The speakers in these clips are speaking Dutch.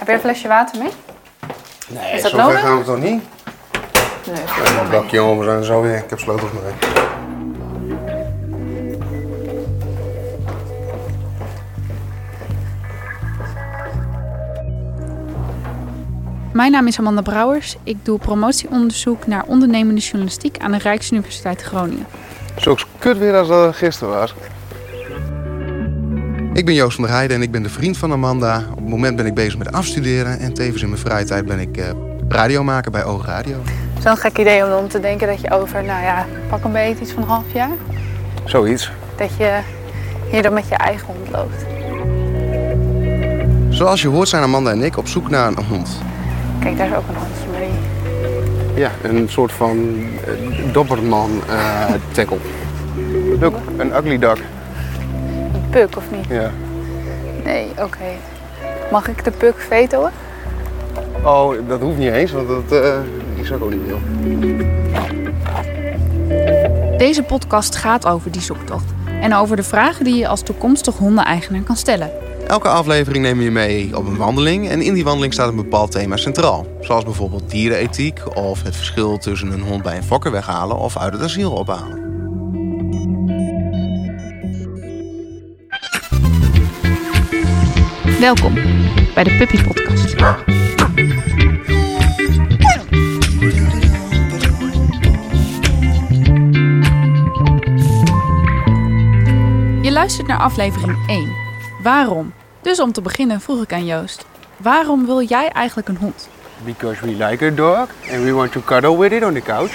Heb je een flesje water mee? Nee, Is dat zover nodig? gaan we toch niet? Nee. Een bakje jongen, we zijn zo weer. Ik heb sleutels mee. Mijn naam is Amanda Brouwers. Ik doe promotieonderzoek naar ondernemende journalistiek aan de Rijksuniversiteit Groningen. Zo kut weer als dat gisteren was. Ik ben Joost van der Heijden en ik ben de vriend van Amanda. Op het moment ben ik bezig met afstuderen en tevens in mijn vrije tijd ben ik eh radiomaker bij Oog Radio. Zo'n gek idee om dan te denken dat je over, nou ja, pak een beetje iets van een half jaar, Zoiets. dat je hier dan met je eigen hond loopt. Zoals je hoort zijn Amanda en ik op zoek naar een hond. Kijk, daar is ook een hond mee. Ja, een soort van uh, dobberman uh, tackle. Look, een ugly duck. Puk of niet? Ja. Nee, oké. Mag ik de puk vetoen? Oh, dat hoeft niet eens, want dat uh, is ook niet wil. Deze podcast gaat over die zoektocht en over de vragen die je als toekomstig hondeneigenaar kan stellen. Elke aflevering nemen we je mee op een wandeling en in die wandeling staat een bepaald thema centraal. Zoals bijvoorbeeld dierenethiek of het verschil tussen een hond bij een fokker weghalen of uit het asiel ophalen. Welkom bij de Puppy Podcast. Je luistert naar aflevering 1. Waarom? Dus om te beginnen vroeg ik aan Joost: waarom wil jij eigenlijk een hond? Because we like a dog and we want to cuddle with it on the couch.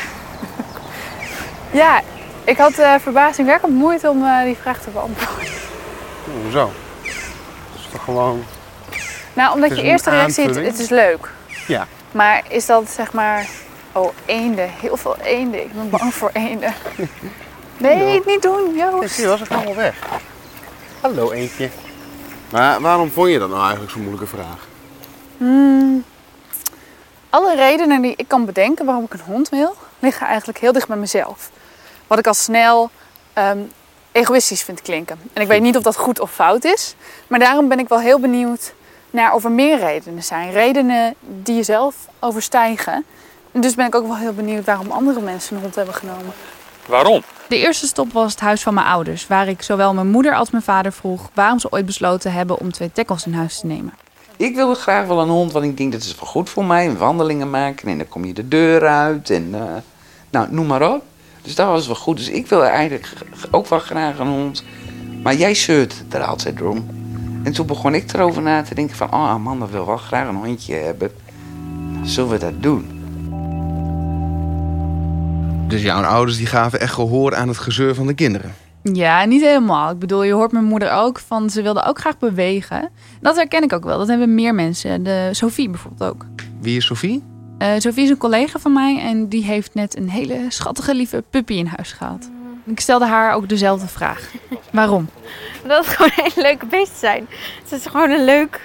Ja, ik had uh, verbazingwekkend moeite om uh, die vraag te beantwoorden. Oh, hoezo? Gewoon... Nou, omdat je eerste reactie, aanvulling. het is leuk. Ja. Maar is dat zeg maar, oh eenden, heel veel eenden. Ik ben bang voor eenden. Nee, niet doen, Joost. zie was ik allemaal weg. Hallo eentje. Maar waarom vond je dat nou eigenlijk zo'n moeilijke vraag? Hmm. Alle redenen die ik kan bedenken waarom ik een hond wil, liggen eigenlijk heel dicht bij mezelf. Wat ik al snel ehm, egoïstisch vind klinken. En ik weet niet of dat goed of fout is. Maar daarom ben ik wel heel benieuwd naar of er meer redenen zijn. Redenen die jezelf overstijgen. En dus ben ik ook wel heel benieuwd waarom andere mensen een hond hebben genomen. Waarom? De eerste stop was het huis van mijn ouders, waar ik zowel mijn moeder als mijn vader vroeg waarom ze ooit besloten hebben om twee tackles in huis te nemen. Ik wilde graag wel een hond, want ik denk dat is wel goed voor mij. Wandelingen maken en dan kom je de deur uit en eh, nou, noem maar op. Dus dat was wel goed. Dus ik wilde eigenlijk ook wel graag een hond. Maar jij zeurt er altijd om. En toen begon ik erover na te denken van... Oh, Amanda wil wel graag een hondje hebben. Zullen we dat doen? Dus jouw ouders die gaven echt gehoor aan het gezeur van de kinderen. Ja, niet helemaal. Ik bedoel, je hoort mijn moeder ook van ze wilde ook graag bewegen. Dat herken ik ook wel. Dat hebben meer mensen. De Sophie bijvoorbeeld ook. Wie is Sophie? Eh, Sophie is een collega van mij en die heeft net een hele schattige lieve puppy in huis gehad. Ik stelde haar ook dezelfde vraag. Waarom? Dat het gewoon hele leuke beesten zijn. Het is gewoon een leuk,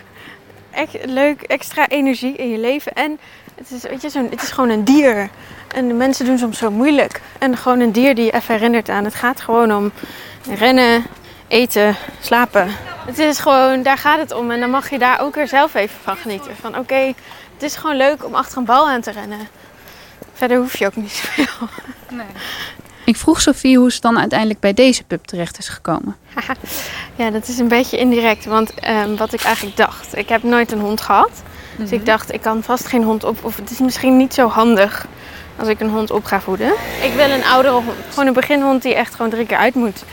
echt leuk extra energie in je leven. En het is, weet je, zo'n, het is gewoon een dier. En de mensen doen soms zo moeilijk. En gewoon een dier die je even herinnert aan. Het gaat gewoon om rennen, eten, slapen. Het is gewoon, daar gaat het om. En dan mag je daar ook weer zelf even van genieten. Van oké, het is gewoon leuk om achter een bal aan te rennen. Verder hoef je ook niet zoveel. Ik vroeg Sophie hoe ze dan uiteindelijk bij deze pup terecht is gekomen. Ja, dat is een beetje indirect. Want ehm, wat ik eigenlijk dacht. Ik heb nooit een hond gehad. Dus ik dacht, ik kan vast geen hond op. Of het is misschien niet zo handig als ik een hond op ga voeden. Ik wil een oudere hond. Gewoon een beginhond die echt gewoon drie keer uit moet.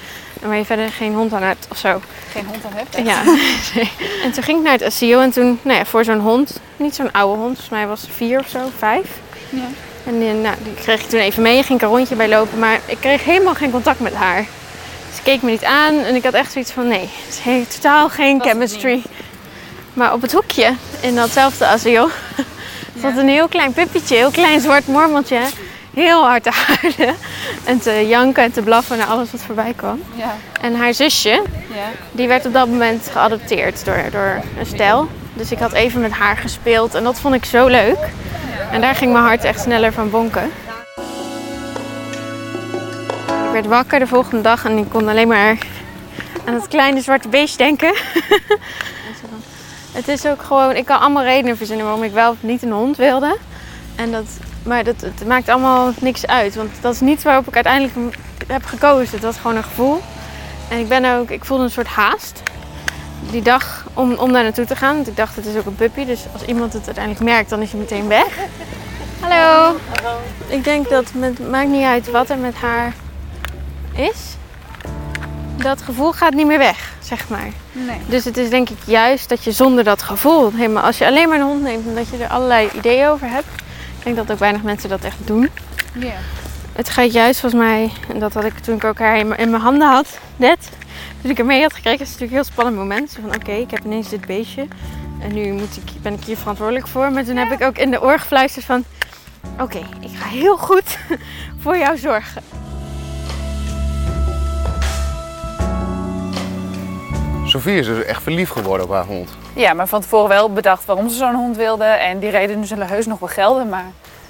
En waar je verder geen hond aan hebt of zo. Geen hond aan hebt. Ja. nee. En toen ging ik naar het asiel. En toen, nou ja, voor zo'n hond. Niet zo'n oude hond. Volgens mij was ze vier of zo, vijf. Ja. En die, nou, die kreeg ik toen even mee. Ging ik een rondje bij lopen. Maar ik kreeg helemaal geen contact met haar. Ze keek me niet aan. En ik had echt zoiets van, nee. Het heeft totaal geen chemistry. Maar op het hoekje, in datzelfde asiel, zat een heel klein puppietje, heel klein zwart mormeltje. Heel hard te huilen en te janken en te blaffen naar alles wat voorbij kwam. Ja, En haar zusje, ja. die werd op dat moment geadopteerd door, door een stel. Dus ik had even met haar gespeeld en dat vond ik zo leuk. En daar ging mijn hart echt sneller van bonken. Ik werd wakker de volgende dag en ik kon alleen maar aan het kleine zwarte beestje denken. Het is ook gewoon, ik kan allemaal redenen verzinnen waarom ik wel of niet een hond wilde. En dat, maar dat, het maakt allemaal niks uit. Want dat is niet waarop ik uiteindelijk heb gekozen. Het was gewoon een gevoel. En ik ben ook, ik voelde een soort haast. Die dag om, om daar naartoe te gaan. Want ik dacht, het is ook een puppy. Dus als iemand het uiteindelijk merkt, dan is hij meteen weg. Hallo. Ik denk dat het maakt niet uit wat er met haar is. Dat gevoel gaat niet meer weg, zeg maar. Nee. Dus het is denk ik juist dat je zonder dat gevoel, helemaal, als je alleen maar een hond neemt en dat je er allerlei ideeën over hebt. Ik denk dat ook weinig mensen dat echt doen. Ja. Het gaat juist volgens mij, en dat had ik toen ik ook haar in mijn, handen had, net. Toen ik er mee had gekregen, is het natuurlijk een heel spannend moment. Zo van oké, ik heb ineens dit beestje. En nu moet ik, ben ik hier verantwoordelijk voor. Maar toen heb ik ook in de oor gefluisterd van... Oké, ik ga heel goed voor jou zorgen. Sofie is dus echt verliefd geworden op haar hond. ja, maar van tevoren wel bedacht waarom ze zo'n hond wilde. En die redenen zullen heus nog wel gelden. Maar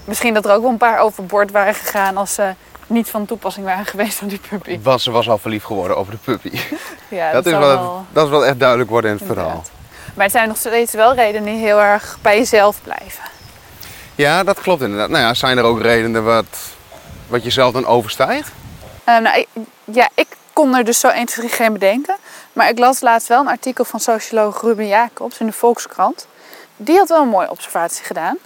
misschien dat er ook wel een paar overboord waren gegaan als ze niet van toepassing waren geweest op die puppy. Want ze was al verliefd geworden over de puppy. Ja, dat, is zal wel, dat is wel echt duidelijk worden in het verhaal. Maar het zijn nog steeds wel redenen die heel erg bij jezelf blijven. Ja, dat klopt inderdaad. Nou ja, zijn er ook redenen wat, wat jezelf dan overstijgt? Eh, nou, ja, ik kon er dus zo 1, 2, 3 geen bedenken. Maar ik las laatst wel een artikel van socioloog Ruben Jacobs in de Volkskrant. Die had wel een mooie observatie gedaan.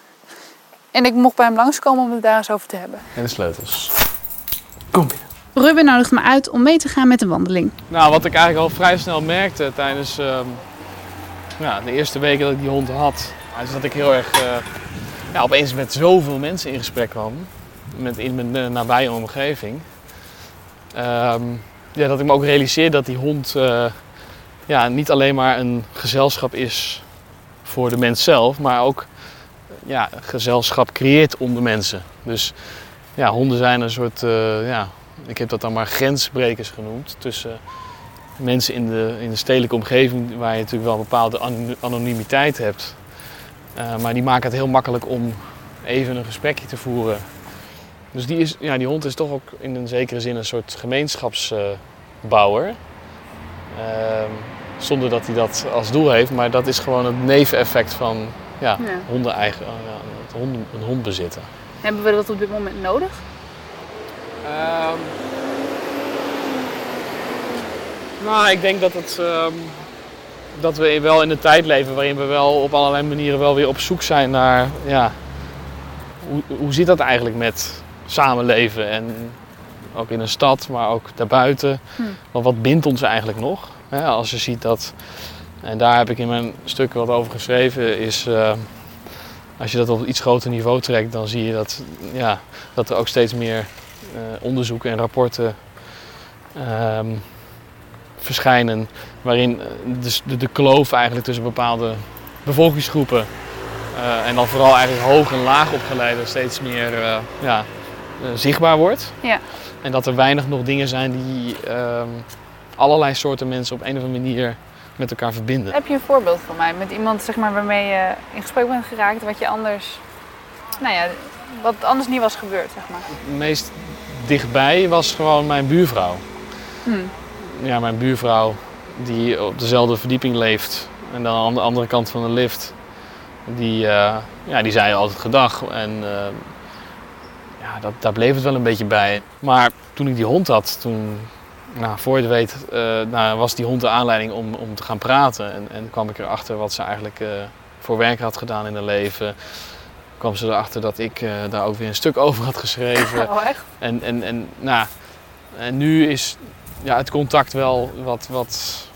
En ik mocht bij hem langskomen om het daar eens over te hebben. En de sleutels. Kom binnen. Ruben nodigt me uit om mee te gaan met een wandeling. Nou, wat ik eigenlijk al vrij snel merkte tijdens ehm, ja, de eerste weken dat ik die hond had, is dat ik heel erg eh, ja, opeens met zoveel mensen in gesprek kwam. Met, in mijn eh, nabije omgeving. Ehm, ja, dat ik me ook realiseerde dat die hond eh, ja, niet alleen maar een gezelschap is voor de mens zelf, maar ook ja, gezelschap creëert om de mensen. Dus ja, honden zijn een soort, eh, ja, ik heb dat dan maar grensbrekers genoemd tussen mensen in de, in de stedelijke omgeving waar je natuurlijk wel een bepaalde ano- anonimiteit hebt. Eh, maar die maken het heel makkelijk om even een gesprekje te voeren. Dus die, is, ja, die hond is toch ook in een zekere zin een soort gemeenschapsbouwer. Ehm, zonder dat hij dat als doel heeft, maar dat is gewoon het neveneffect van ja, Ja. honden eigen, honden, een hond bezitten. Hebben we dat op dit moment nodig? Ehm, nou, ik denk dat, het, ehm, dat we wel in een tijd leven waarin we wel op allerlei manieren wel weer op zoek zijn naar, ja, hoe, hoe zit dat eigenlijk met samenleven en ook in een stad, maar ook daarbuiten. Want wat bindt ons eigenlijk nog? Hè, als je ziet dat, en daar heb ik in mijn stuk wat over geschreven, is eh, als je dat op iets groter niveau trekt, dan zie je dat, ja, dat er ook steeds meer eh, onderzoeken en rapporten ehm, verschijnen waarin eh, dus de, de kloof eigenlijk tussen bepaalde bevolkingsgroepen en dan vooral eigenlijk hoog en laag opgeleiden steeds meer ja, zichtbaar wordt. Ja. En dat er weinig nog dingen zijn die ehm, allerlei soorten mensen op een of andere manier met elkaar verbinden. Heb je een voorbeeld van mij met iemand zeg maar, waarmee je in gesprek bent geraakt wat je anders, nou ja, wat anders niet was gebeurd, zeg maar? Het meest dichtbij was gewoon mijn buurvrouw. Hmm. Ja, mijn buurvrouw die op dezelfde verdieping leeft en dan aan de andere kant van de lift. Die, eh, ja, die zei altijd gedag en eh, ja, dat, daar bleef het wel een beetje bij. Maar toen ik die hond had, toen, nou, voor je het weet, eh, nou, was die hond de aanleiding om, om te gaan praten. En, en kwam ik erachter wat ze eigenlijk eh, voor werk had gedaan in haar leven. Kwam ze erachter dat ik eh, daar ook weer een stuk over had geschreven. Oh, echt? En, en, en, nou, en nu is ja, het contact wel wat, wat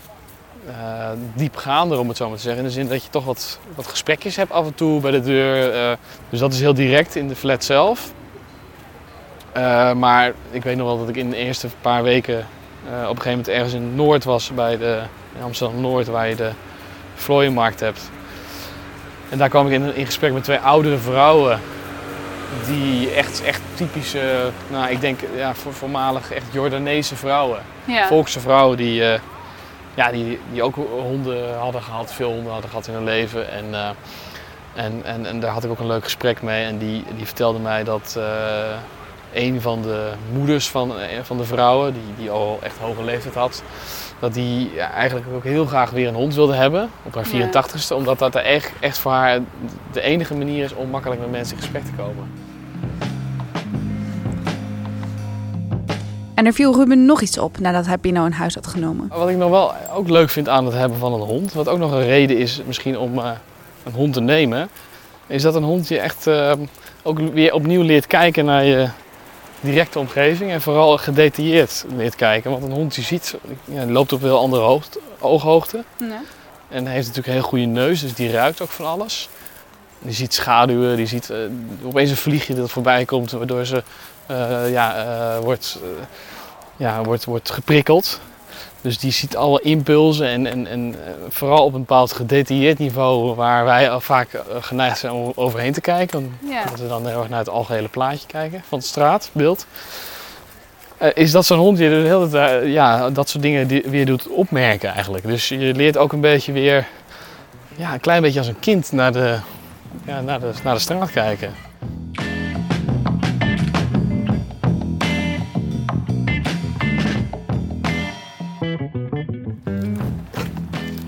diepgaander, om het zo maar te zeggen. In de zin dat je toch wat, wat gesprekjes hebt af en toe bij de deur. dus dat is heel direct in de flat zelf. Eh, maar ik weet nog wel dat ik in de eerste paar weken eh, op een gegeven moment ergens in Noord was, bij de, in Amsterdam-Noord, waar je de Vlooienmarkt hebt. En daar kwam ik in, in gesprek met twee oudere vrouwen die echt, echt typische, nou ik denk ja, voor, voormalig echt Jordaanese vrouwen. Ja. Volkse vrouwen die, eh, ja, die, die ook honden hadden gehad, veel honden hadden gehad in hun leven. En, en, en, en daar had ik ook een leuk gesprek mee. En die, die vertelde mij dat een van de moeders van, eh, van de vrouwen, die, die al echt hoge leeftijd had, dat die ja, eigenlijk ook heel graag weer een hond wilde hebben op haar 84ste. Omdat dat er echt, echt voor haar de enige manier is om makkelijk met mensen in gesprek te komen. En er viel Ruben nog iets op nadat hij Pino in huis had genomen. Wat ik nog wel ook leuk vind aan het hebben van een hond, wat ook nog een reden is misschien om uh, een hond te nemen, is dat een hond je echt uh, ook weer opnieuw leert kijken naar je directe omgeving en vooral gedetailleerd leert kijken. Want een hond die ziet, ja, loopt op heel andere hoogte, ooghoogte. Ja. En hij heeft natuurlijk een heel goede neus, dus die ruikt ook van alles. Die ziet schaduwen, die ziet uh, opeens een vliegje dat voorbij komt, waardoor ze uh, ja, uh, wordt, ja, wordt, wordt geprikkeld. Dus die ziet alle impulsen en, en, en vooral op een bepaald gedetailleerd niveau waar wij vaak geneigd zijn om overheen te kijken. Ja. Dat we dan heel erg naar het algehele plaatje kijken van het straatbeeld. Uh, is dat zo'n hond je de hele tijd ja, dat soort dingen weer doet opmerken eigenlijk. Dus je leert ook een beetje weer, ja, een klein beetje als een kind naar de, ja, naar de, naar de straat kijken.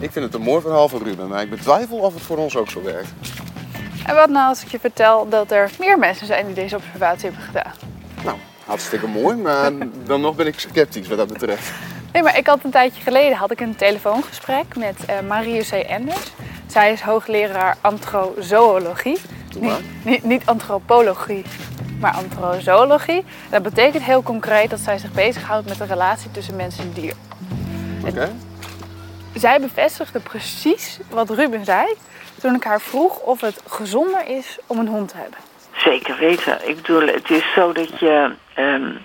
Ik vind het een mooi verhaal van Ruben, maar ik betwijfel of het voor ons ook zo werkt. En wat nou als ik je vertel dat er meer mensen zijn die deze observatie hebben gedaan? Nou, hartstikke mooi, maar dan nog ben ik sceptisch wat dat betreft. Nee, maar ik had een tijdje geleden had ik een telefoongesprek met uh, Marie C. Enders. Zij is hoogleraar antrozoologie. Niet, niet, niet antropologie, maar antrozoologie. Dat betekent heel concreet dat zij zich bezighoudt met de relatie tussen mens en dier. Oké. Zij bevestigde precies wat Ruben zei toen ik haar vroeg of het gezonder is om een hond te hebben. Zeker weten. Ik bedoel, het is zo dat je um,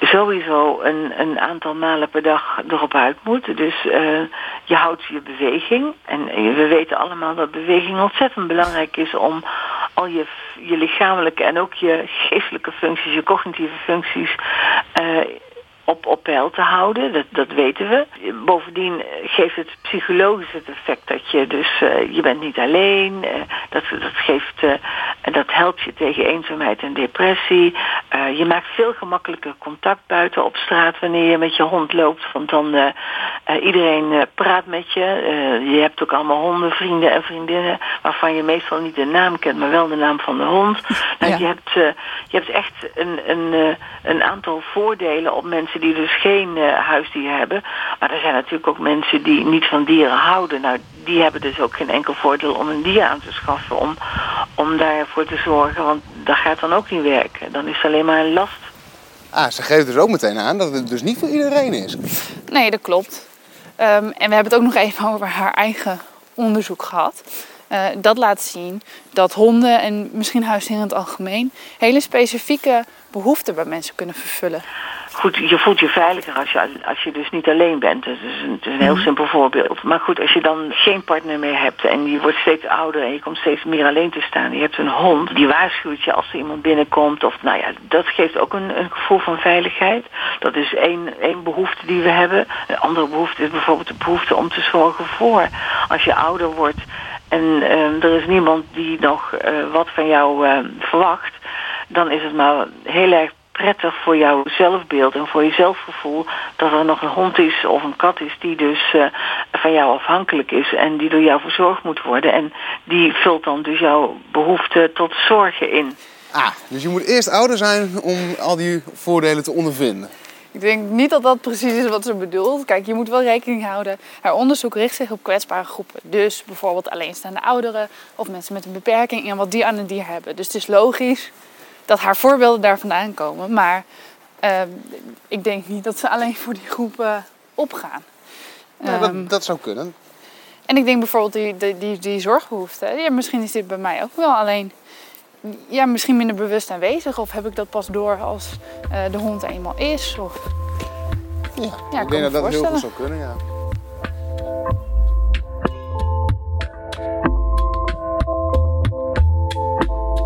sowieso een, een aantal malen per dag erop uit moet. Dus uh, je houdt je beweging. En we weten allemaal dat beweging ontzettend belangrijk is om al je, je lichamelijke en ook je geestelijke functies, je cognitieve functies uh, op, op peil te houden. Dat, dat weten we. Bovendien geeft het psychologisch het effect dat je dus, uh, je bent niet alleen. Uh, dat, dat geeft, uh, en dat helpt je tegen eenzaamheid en depressie. je maakt veel gemakkelijker contact buiten op straat wanneer je met je hond loopt. Want dan iedereen praat met je. je hebt ook allemaal honden, vrienden en vriendinnen waarvan je meestal niet de naam kent, maar wel de naam van de hond. Nou, je, hebt, je hebt echt een, een, een aantal voordelen op mensen die dus geen uh, huisdier hebben. Maar er zijn natuurlijk ook mensen die niet van dieren houden. Nou, die hebben dus ook geen enkel voordeel om een dier aan te schaffen. Om, om daarvoor te zorgen, want dat gaat dan ook niet werken. Dan is het alleen maar een last. Ah, ze geeft dus ook meteen aan dat het dus niet voor iedereen is. Nee, dat klopt. Um, en we hebben het ook nog even over haar eigen onderzoek gehad. Uh, dat laat zien dat honden en misschien huisdieren in het algemeen hele specifieke behoeften bij mensen kunnen vervullen goed, je voelt je veiliger als je, als je dus niet alleen bent. Dat is een, het is een heel mhm. simpel voorbeeld. Maar goed, als je dan geen partner meer hebt en je wordt steeds ouder en je komt steeds meer alleen te staan. Je hebt een hond die waarschuwt je als er iemand binnenkomt. Of nou ja, dat geeft ook een, een gevoel van veiligheid. Dat is één, één behoefte die we hebben. Een andere behoefte is bijvoorbeeld de behoefte om te zorgen voor als je ouder wordt. En uh, er is niemand die nog uh, wat van jou uh, verwacht. Dan is het maar heel erg prettig voor jouw zelfbeeld en voor je zelfgevoel dat er nog een hond is of een kat is die dus uh, van jou afhankelijk is en die door jou verzorgd moet worden. En die vult dan dus jouw behoefte tot zorgen in. Ah, dus je moet eerst ouder zijn om al die voordelen te ondervinden. Ik denk niet dat dat precies is wat ze bedoelt. Kijk, je moet wel rekening houden. Haar onderzoek richt zich op kwetsbare groepen. Dus bijvoorbeeld alleenstaande ouderen of mensen met een beperking en wat die aan een dier hebben. Dus het is logisch dat haar voorbeelden daar vandaan komen. Maar uh, ik denk niet dat ze alleen voor die groepen opgaan. Ja, dat, ehm, dat, zou kunnen. En ik denk bijvoorbeeld die, die, die, die zorgbehoefte. Ja, misschien is dit bij mij ook wel alleen ja, misschien minder bewust aanwezig. Of heb ik dat pas door als uh, de hond eenmaal is. Of... Ja, ja ik denk dat dat heel goed zou kunnen, ja.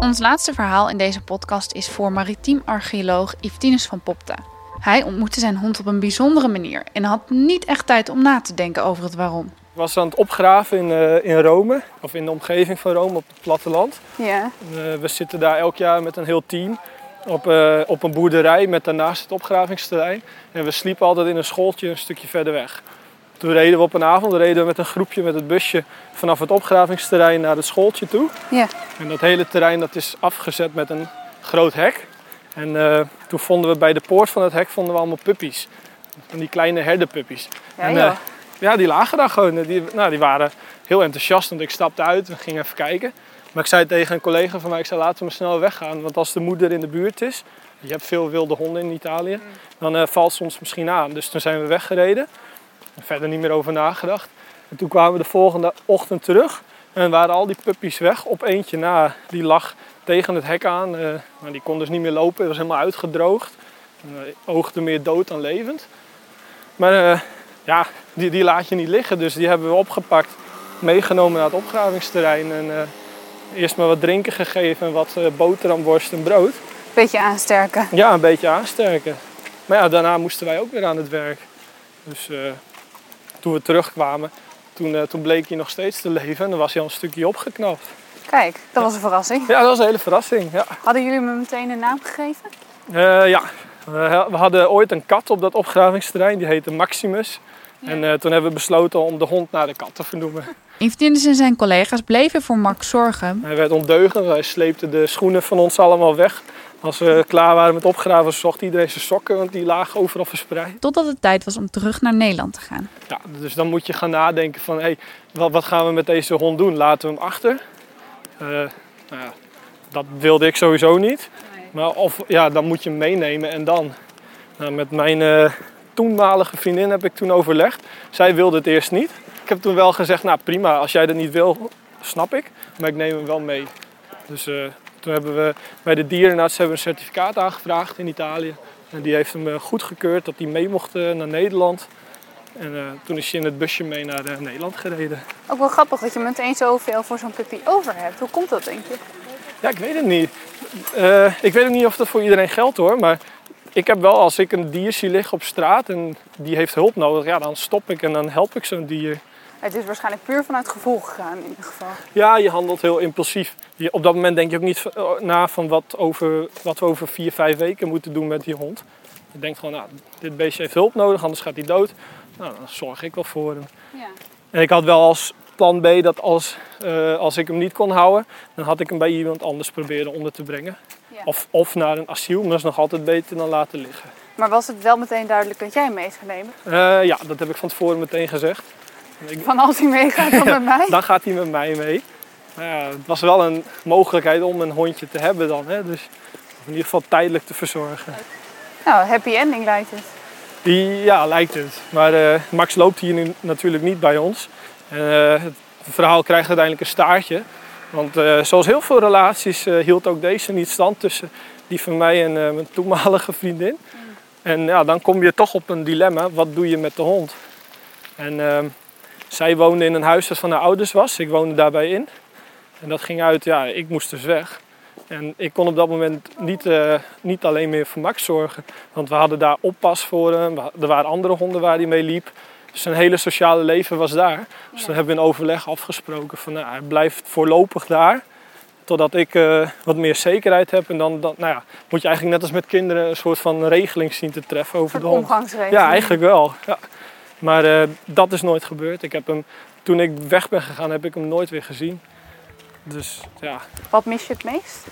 Ons laatste verhaal in deze podcast is voor maritiem archeoloog Yvtinus van Popta. Hij ontmoette zijn hond op een bijzondere manier en had niet echt tijd om na te denken over het waarom. Ik was aan het opgraven in, uh, in Rome, of in de omgeving van Rome op het platteland. Ja. Uh, we zitten daar elk jaar met een heel team. op, eh, op een boerderij met daarnaast het opgravingsterrein. En we sliepen altijd in een schooltje een stukje verder weg. Toen reden we op een avond reden we met een groepje met het busje vanaf het opgravingsterrein naar het schooltje toe. Ja. En dat hele terrein dat is afgezet met een groot hek. En eh, toen vonden we bij de poort van het hek vonden we allemaal puppies. Van die kleine herderpuppies. Ja, en, eh, ja, die lagen daar gewoon. Die, nou, die waren heel enthousiast, want ik stapte uit en ging even kijken. Maar ik zei tegen een collega van mij, ik zei laten we maar snel weggaan. Want als de moeder in de buurt is, je hebt veel wilde honden in Italië, dan eh, valt ze ons misschien aan. Dus toen zijn we weggereden. Verder niet meer over nagedacht. En toen kwamen we de volgende ochtend terug. En waren al die puppies weg. Op eentje na, die lag tegen het hek aan. eh, maar die kon dus niet meer lopen, was helemaal uitgedroogd. En, eh, oogde meer dood dan levend. Maar eh, ja, die, die laat je niet liggen. Dus die hebben we opgepakt, meegenomen naar het opgravingsterrein. En eerst maar wat drinken gegeven en wat eh, boterham, worst en brood. Beetje aansterken. Ja, een beetje aansterken. Maar ja, daarna moesten wij ook weer aan het werk. Dus toen we terugkwamen, toen, eh, toen bleek hij nog steeds te leven. En dan was hij al een stukje opgeknapt. Kijk, dat was een verrassing. Ja, dat was een hele verrassing. Ja, Hadden jullie me meteen een naam gegeven? Eh, ja. We we hadden ooit een kat op dat opgravingsterrein, die heette Maximus. En eh, toen hebben we besloten om de hond naar de kat te vernoemen. Yves en zijn collega's bleven voor Max zorgen. Hij werd ondeugend, hij sleepte de schoenen van ons allemaal weg. Als we klaar waren met opgraven, zocht iedereen zijn sokken, want die lagen overal verspreid. Totdat het tijd was om terug naar Nederland te gaan. Ja, dus dan moet je gaan nadenken van, hé, hey, wat, wat gaan we met deze hond doen? Laten we hem achter? Eh, nou ja, dat wilde ik sowieso niet. Maar of, ja, dan moet je hem meenemen en dan. Nou, met mijn eh, toenmalige vriendin heb ik toen overlegd. Zij wilde het eerst niet. Ik heb toen wel gezegd, nou prima, als jij dat niet wil, snap ik. Maar ik neem hem wel mee. Dus eh, toen hebben we bij de dierenarts hebben we een certificaat aangevraagd in Italië. En die heeft hem eh, goedgekeurd dat hij mee mocht eh, naar Nederland. En eh, toen is hij in het busje mee naar Nederland gereden. Ook wel grappig dat je meteen zoveel voor zo'n puppy over hebt. Hoe komt dat, denk je? Ja, ik weet het niet. Ik weet ook niet of dat voor iedereen geldt hoor. Maar ik heb wel, als ik een dier zie liggen op straat en die heeft hulp nodig, ja, dan stop ik en dan help ik zo'n dier. Het is waarschijnlijk puur vanuit gevoel gegaan in ieder geval. Ja, je handelt heel impulsief. Je, op dat moment denk je ook niet eh, na van wat, over, wat we over vier, vijf weken moeten doen met die hond. Je denkt gewoon, nou, dit beestje heeft hulp nodig, anders gaat hij dood. Nou, dan zorg ik wel voor hem. Ja. En ik had wel als plan B dat als, eh, als ik hem niet kon houden, dan had ik hem bij iemand anders proberen onder te brengen. Ja. Of, of naar een asiel, maar dat is nog altijd beter dan laten liggen. Maar was het wel meteen duidelijk dat jij mee zou nemen? Eh, ja, dat heb ik van tevoren meteen gezegd. Ik- Van als hij meegaat dan met mij? dan gaat hij met mij mee. Nou ja, het was wel een mogelijkheid om een hondje te hebben dan. Hè? Dus in ieder geval tijdelijk te verzorgen. Nou, happy ending lijkt het. Die, ja, lijkt het. Maar eh, Max loopt hier nu natuurlijk niet bij ons. Eh, het verhaal krijgt uiteindelijk een staartje. Want eh, zoals heel veel relaties hield ook deze niet stand tussen die van mij en mijn toenmalige vriendin. En ja, dan kom je toch op een dilemma. Wat doe je met de hond? En ehm, zij woonde in een huis dat van haar ouders was. Ik woonde daarbij in. En dat ging uit, ja, ik moest dus weg. En ik kon op dat moment niet, eh, niet alleen meer voor Max zorgen. Want we hadden daar oppas voor hem. Er waren andere honden waar hij mee liep. Dus zijn hele sociale leven was daar. Dus dan hebben we in overleg afgesproken van nou, hij blijft voorlopig daar. Totdat ik eh, wat meer zekerheid heb. En dan, dan nou ja, moet je eigenlijk net als met kinderen een soort van regeling zien te treffen over Een de hond. omgangsregeling. Ja, eigenlijk wel. Ja. Maar eh, dat is nooit gebeurd. Ik heb hem, toen ik weg ben gegaan, heb ik hem nooit weer gezien. Dus ja, Wat mis je het meest?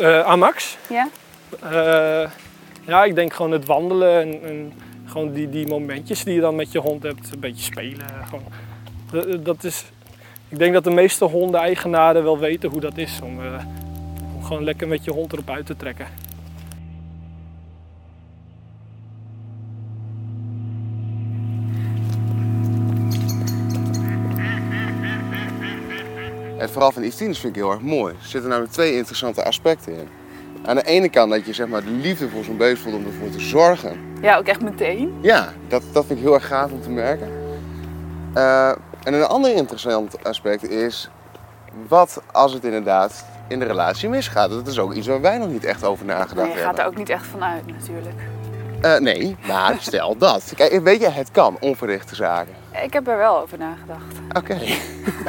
Eh aan Max. Ja? Eh, ja, ik denk gewoon het wandelen en, en gewoon die, die momentjes die je dan met je hond hebt. Een beetje spelen. Gewoon. Dat, is, ik denk dat de meeste hondeneigenaren wel weten hoe dat is om, om gewoon lekker met je hond erop uit te trekken. Verhaal van Yves vind ik heel erg mooi. Er zitten namelijk twee interessante aspecten in. Aan de ene kant dat je zeg maar, de liefde voor zo'n beest voelt om ervoor te zorgen. Ja, ook echt meteen. Ja, dat, dat vind ik heel erg gaaf om te merken. Eh, en een ander interessant aspect is... wat als het inderdaad in de relatie misgaat? Dat is ook iets waar wij nog niet echt over nagedacht Nee, je gaat hebben. er ook niet echt van uit natuurlijk. Eh, nee, maar stel dat. Kijk, weet je, het kan, onverrichte zaken. Ik heb er wel over nagedacht. Oké.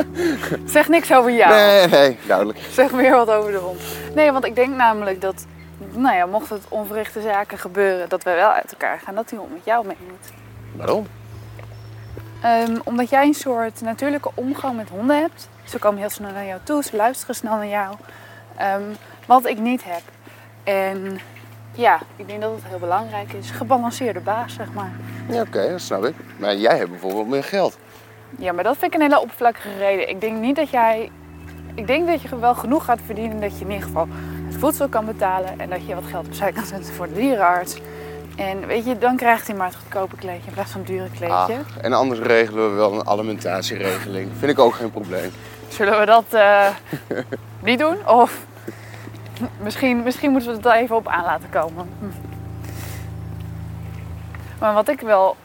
Zeg niks over jou. Nee, nee, duidelijk. Zeg meer wat over de hond. Nee, want ik denk namelijk dat nou ja, mocht het onverrichte zaken gebeuren dat wij wel uit elkaar gaan, dat die hond met jou mee moet. Waarom? Ehm, omdat jij een soort natuurlijke omgang met honden hebt. Ze komen heel snel naar jou toe, ze luisteren snel naar jou. Ehm, wat ik niet heb. En ja, ik denk dat het heel belangrijk is. Gebalanceerde baas, zeg maar. Ja, oké, dat snap ik. Maar jij hebt bijvoorbeeld meer geld. Ja, maar dat vind ik een hele oppervlakkige reden. Ik denk niet dat jij... Ik denk dat je wel genoeg gaat verdienen dat je in ieder geval het voedsel kan betalen. En dat je wat geld opzij kan zetten voor de dierenarts. En weet je, dan krijgt hij maar het goedkope kleedje in plaats van het dure kleedje. Ah, en anders regelen we wel een alimentatieregeling. Vind ik ook geen probleem. Zullen we dat eh, niet doen? Of misschien, misschien moeten we het er even op aan laten komen. Hm. Maar wat ik wel,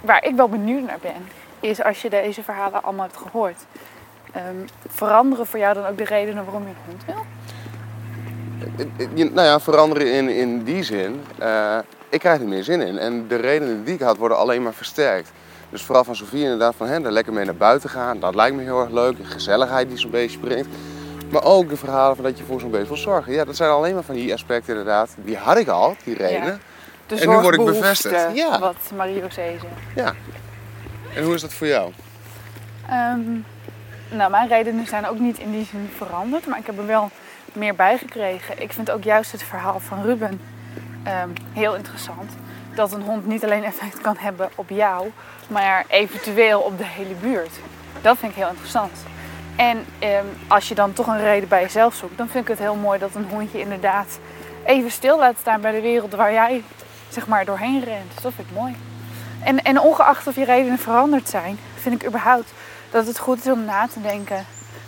waar ik wel benieuwd naar ben, is als je deze verhalen allemaal hebt gehoord. ehm, veranderen voor jou dan ook de redenen waarom je een hond wil? Je- Nou ja, veranderen in, in die zin. eh, ik krijg er meer zin in. En de redenen die ik had worden alleen maar versterkt. Dus vooral van Sofie inderdaad van hè, er lekker mee naar buiten gaan. Dat lijkt me heel erg leuk. De gezelligheid die zo'n beestje brengt. Maar ook de verhalen van dat je voor zo'n beest wil zorgen. Ja, dat zijn alleen maar van die aspecten inderdaad. Die had ik al, die redenen. De En nu word ik bevestigd. Ja. Wat Marie-José zegt. En hoe is dat voor jou? Ehm, nou, mijn redenen zijn ook niet in die zin veranderd, maar ik heb er wel meer bij gekregen. Ik vind ook juist het verhaal van Ruben ehm, heel interessant. Dat een hond niet alleen effect kan hebben op jou, maar eventueel op de hele buurt. Dat vind ik heel interessant. En ehm, als je dan toch een reden bij jezelf zoekt, dan vind ik het heel mooi dat een hondje inderdaad even stil laat staan bij de wereld waar jij zeg maar doorheen rent. Dus dat vind ik mooi. En, en ongeacht of je redenen veranderd zijn, vind ik überhaupt dat het goed is om na te denken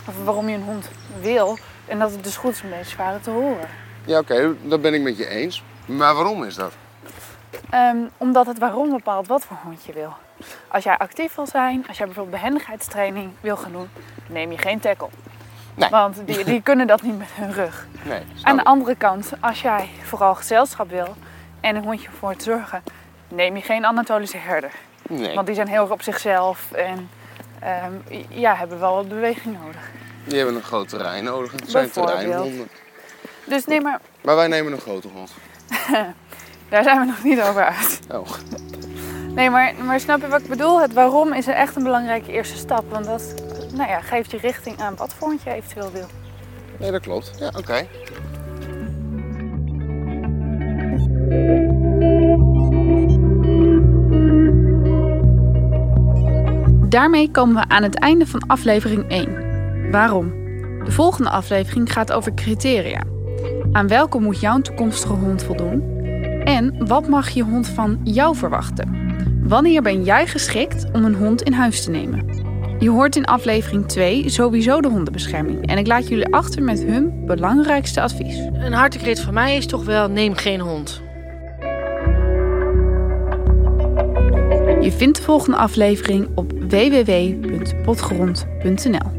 over waarom je een hond wil. En dat het dus goed is om deze verhalen te horen. Ja, oké, dat ben ik met je eens. Maar waarom is dat? Ehm, omdat het waarom bepaalt wat voor hond je wil. Als jij actief wil zijn, als jij bijvoorbeeld behendigheidstraining wil gaan doen, neem je geen tackle. Nee. Want die, die kunnen dat niet met hun rug. Nee, Aan de andere kant, als jij vooral gezelschap wil en een hondje voor te zorgen, neem je geen Anatolische herder. Nee. Want die zijn heel erg op zichzelf en ehm, ja, hebben wel wat beweging nodig. Die hebben een groot terrein nodig. Het zijn terreinhonden. Dus nee, maar Maar wij nemen een grote hond. daar zijn we nog niet over uit. Oh. Nee, maar, maar snap je wat ik bedoel? Het waarom is echt een belangrijke eerste stap. Want dat nou ja, geeft je richting aan wat voor hond je eventueel wil. Nee, dat klopt. Ja, oké. Daarmee komen we aan het einde van aflevering 1. Waarom? De volgende aflevering gaat over criteria. Aan welke moet jouw toekomstige hond voldoen? En wat mag je hond van jou verwachten? Wanneer ben jij geschikt om een hond in huis te nemen? Je hoort in aflevering 2 sowieso de hondenbescherming. En ik laat jullie achter met hun belangrijkste advies. Een hartekreet van mij is toch wel neem geen hond. Je vindt de volgende aflevering op www.potgrond.nl.